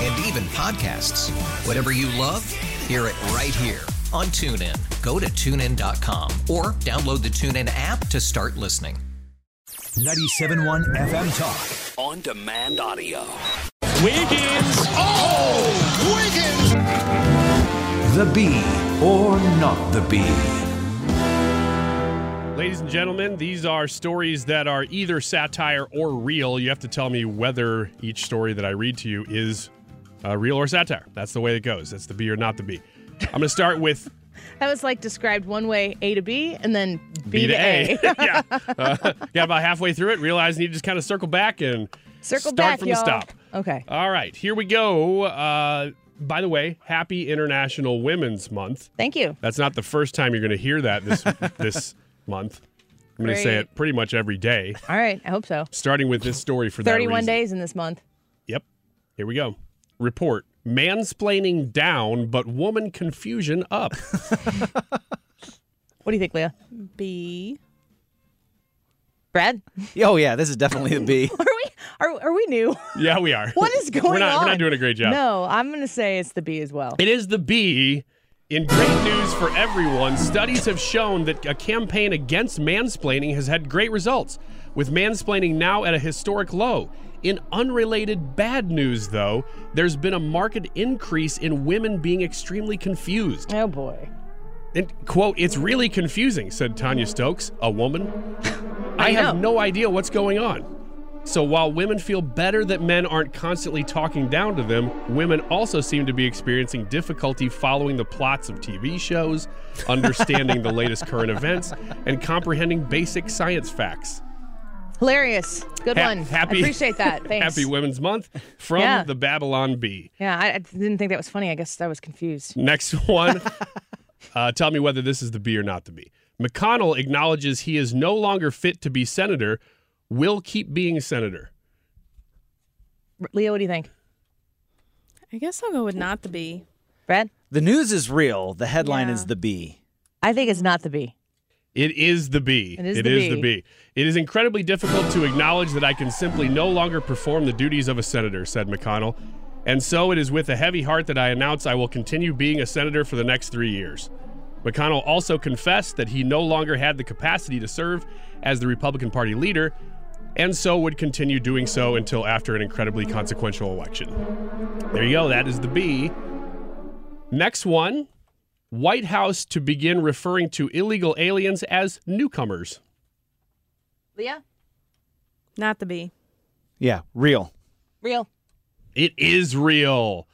And even podcasts. Whatever you love, hear it right here on TuneIn. Go to tunein.com or download the TuneIn app to start listening. 97.1 FM Talk. On demand audio. Wiggins. Oh, Wiggins. The Bee or Not the Bee. Ladies and gentlemen, these are stories that are either satire or real. You have to tell me whether each story that I read to you is uh, real or satire. That's the way it goes. That's the B or not the B. I'm going to start with That was like described one way A to B and then B B, to A. yeah. Uh, got about halfway through it, realized you need to just kind of circle back and Circle start back, from y'all. the stop. Okay. All right, here we go. Uh, by the way, happy International Women's Month. Thank you. That's not the first time you're going to hear that this this month. I'm going to say it pretty much every day, All right. I hope so. starting with this story for that 31 days in this month. Yep. Here we go. Report mansplaining down, but woman confusion up. What do you think, Leah? B. Brad? Oh yeah, this is definitely a B. Are we are, are we new? yeah, we are. What is going we're not, on? We're not doing a great job. No, I'm going to say it's the B as well. It is the B. In great news for everyone, studies have shown that a campaign against mansplaining has had great results, with mansplaining now at a historic low. In unrelated bad news, though, there's been a marked increase in women being extremely confused. Oh boy. And, quote, it's really confusing, said Tanya Stokes, a woman. I I have no idea what's going on. So while women feel better that men aren't constantly talking down to them, women also seem to be experiencing difficulty following the plots of TV shows, understanding the latest current events, and comprehending basic science facts. Hilarious. Good Ha- one. happy- I appreciate that. Thanks. Happy Women's Month from Yeah. the Babylon Bee. Yeah, I, I didn't think that was funny. I guess I was confused. Next one. uh, tell me whether this is the B or not the B. McConnell acknowledges he is no longer fit to be senator, will keep being senator. Leo, what do you think? I guess I'll go with not the B. Brad? The news is real. The headline Yeah. is the B. I think it's not the B. It is the B. It is It the is B. the B. It is incredibly difficult to acknowledge that I can simply no longer perform the duties of a senator, said McConnell. And so it is with a heavy heart that I announce I will continue being a senator for the next three years. McConnell also confessed that he no longer had the capacity to serve as the Republican Party leader, and so would continue doing so until after an incredibly consequential election. There you go. That is the B. Next one White House to begin referring to illegal aliens as newcomers. Leah? Not the B. Yeah, real. Real. It is real.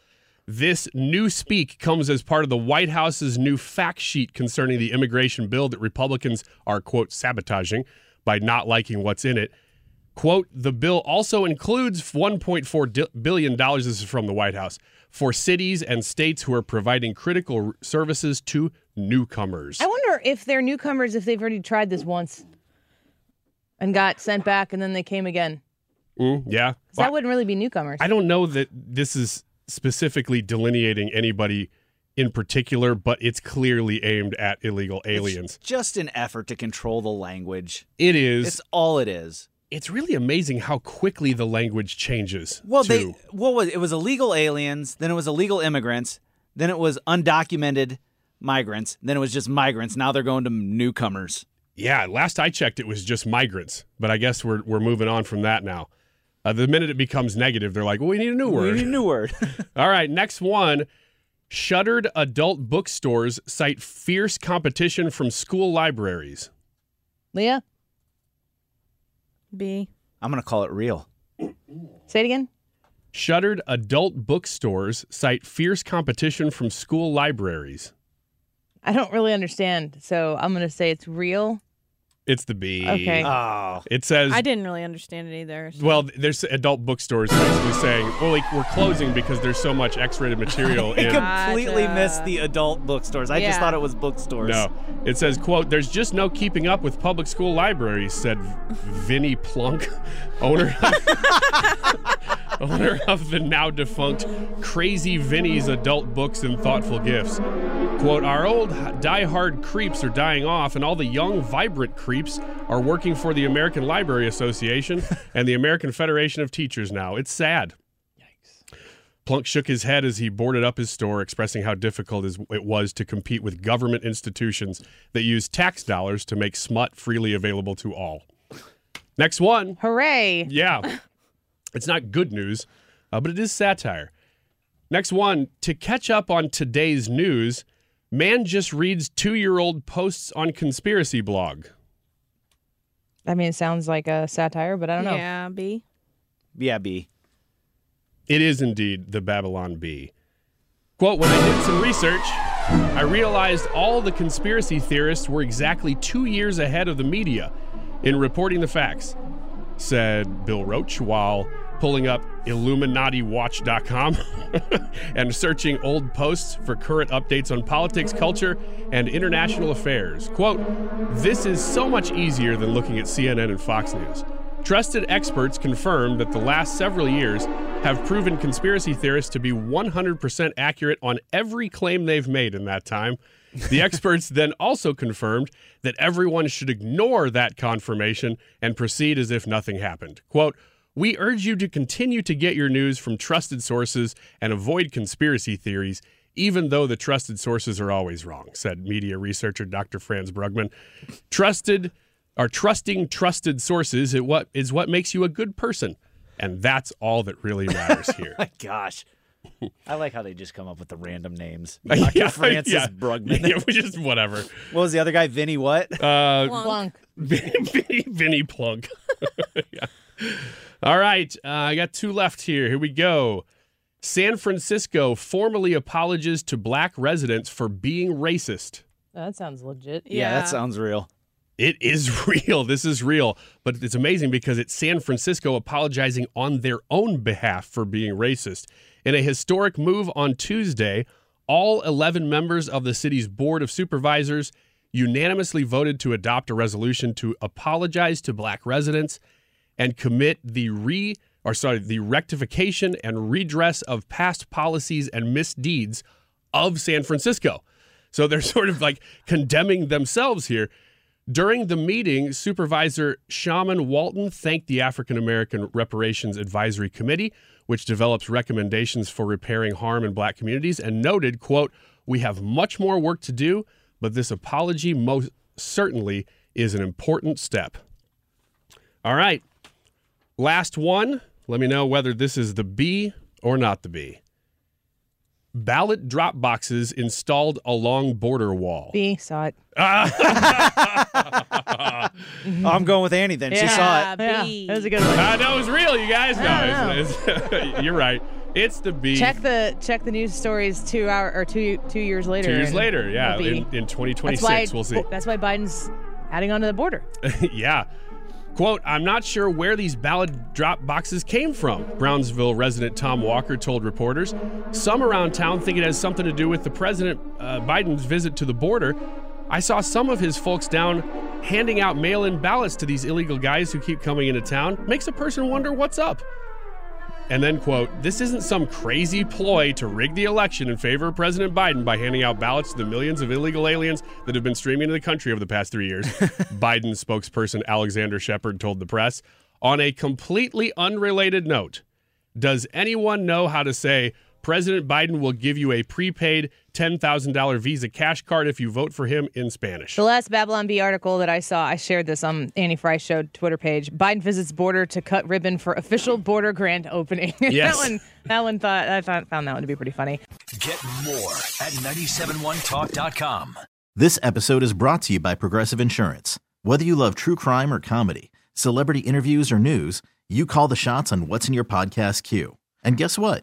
This new speak comes as part of the White House's new fact sheet concerning the immigration bill that Republicans are, quote, sabotaging by not liking what's in it. Quote, the bill also includes $1.4 billion, this is from the White House, for cities and states who are providing critical services to newcomers. I wonder if they're newcomers if they've already tried this once and got sent back and then they came again. Mm, yeah. 'Cause that wouldn't really be newcomers. I don't know that this is specifically delineating anybody in particular, but it's clearly aimed at illegal aliens. It's just an effort to control the language. It is. It's all it is. It's really amazing how quickly the language changes. Well, too. they what was it was illegal aliens, then it was illegal immigrants, then it was undocumented migrants, then it was just migrants. Now they're going to newcomers. Yeah, last I checked, it was just migrants, but I guess we're we're moving on from that now. Uh, the minute it becomes negative, they're like, "Well, we need a new word." We need a new word. All right, next one. Shuttered adult bookstores cite fierce competition from school libraries. Leah, B. I'm gonna call it real. say it again. Shuttered adult bookstores cite fierce competition from school libraries. I don't really understand, so I'm gonna say it's real. It's the B. Okay. Oh, It says I didn't really understand it either. so- Well, there's adult bookstores basically saying, well, like, we're closing because there's so much X-rated material I in. completely Gotcha. missed the adult bookstores. I just thought it was bookstores. No, it says, "quote There's just no keeping up with public school libraries," said Vinny Plunk, owner of, owner of the now defunct Crazy Vinny's Adult Books and Thoughtful Gifts. "Quote Our old die-hard creeps are dying off, and all the young, vibrant creeps are working for the American Library Association and the American Federation of Teachers now. It's sad." Yikes. Plunk shook his head as he boarded up his store, expressing how difficult it was to compete with government institutions that use tax dollars to make smut freely available to all. Next one. Hooray! Yeah. It's not good news, uh, but it is satire. Next one. To catch up on today's news, man just reads two year old posts on conspiracy blog. I mean, it sounds like a satire, but I don't know. Yeah, B. Yeah, B. It is indeed the Babylon Bee. Quote When I did some research, I realized all the conspiracy theorists were exactly two years ahead of the media in reporting the facts, said Bill Roach while pulling up IlluminatiWatch.com and searching old posts for current updates on politics, culture, and international affairs. Quote This is so much easier than looking at CNN and Fox News. Trusted experts confirm that the last several years have proven conspiracy theorists to be 100% accurate on every claim they've made in that time. The experts then also confirmed that everyone should ignore that confirmation and proceed as if nothing happened. Quote, we urge you to continue to get your news from trusted sources and avoid conspiracy theories, even though the trusted sources are always wrong, said media researcher Dr. Franz Brugman. Trusted or trusting trusted sources is what is what makes you a good person. And that's all that really matters here. My gosh. I like how they just come up with the random names. Yeah, Francis yeah. Brugman. Yeah, just whatever. What was the other guy? Vinny what? Uh, Plunk. Vinny, Vinny Plunk. yeah. All right. Uh, I got two left here. Here we go. San Francisco formally apologizes to black residents for being racist. That sounds legit. yeah, that sounds real. It is real. This is real. But it's amazing because it's San Francisco apologizing on their own behalf for being racist. In a historic move on Tuesday, all 11 members of the city's Board of Supervisors unanimously voted to adopt a resolution to apologize to black residents and commit the re or sorry, the rectification and redress of past policies and misdeeds of San Francisco. So they're sort of like condemning themselves here. During the meeting, Supervisor Shamann Walton thanked the African American Reparations Advisory Committee, which develops recommendations for repairing harm in black communities, and noted, quote, "We have much more work to do, but this apology most certainly is an important step." All right. Last one. Let me know whether this is the B or not the B. Ballot drop boxes installed along border wall. B saw it. I'm going with Annie then. She saw it. Yeah, B. that was a good one. I know it was real, you guys. I No, it's, it's, you're right. It's the B. Check the check the news stories two hour or two two years later. Two years and later, yeah, it'll be- in, in that's 2026, why we'll see. That's why Biden's adding on to the border. yeah. Quote, I'm not sure where these ballot drop boxes came from, Brownsville resident Tom Walker told reporters. Some around town think it has something to do with the President uh, Biden's visit to the border. I saw some of his folks down handing out mail in ballots to these illegal guys who keep coming into town. Makes a person wonder what's up. And then, quote, this isn't some crazy ploy to rig the election in favor of President Biden by handing out ballots to the millions of illegal aliens that have been streaming into the country over the past three years, Biden spokesperson Alexander Shepard told the press. On a completely unrelated note, does anyone know how to say President Biden will give you a prepaid $10,000 Visa cash card if you vote for him in Spanish. The last Babylon Bee article that I saw, I shared this on Annie Frey Show Twitter page. Biden visits border to cut ribbon for official border grand opening. Yes. that one, that one thought I thought, found that one to be pretty funny. Get more at 971talk.com. This episode is brought to you by Progressive Insurance. Whether you love true crime or comedy, celebrity interviews or news, you call the shots on what's in your podcast queue. And guess what?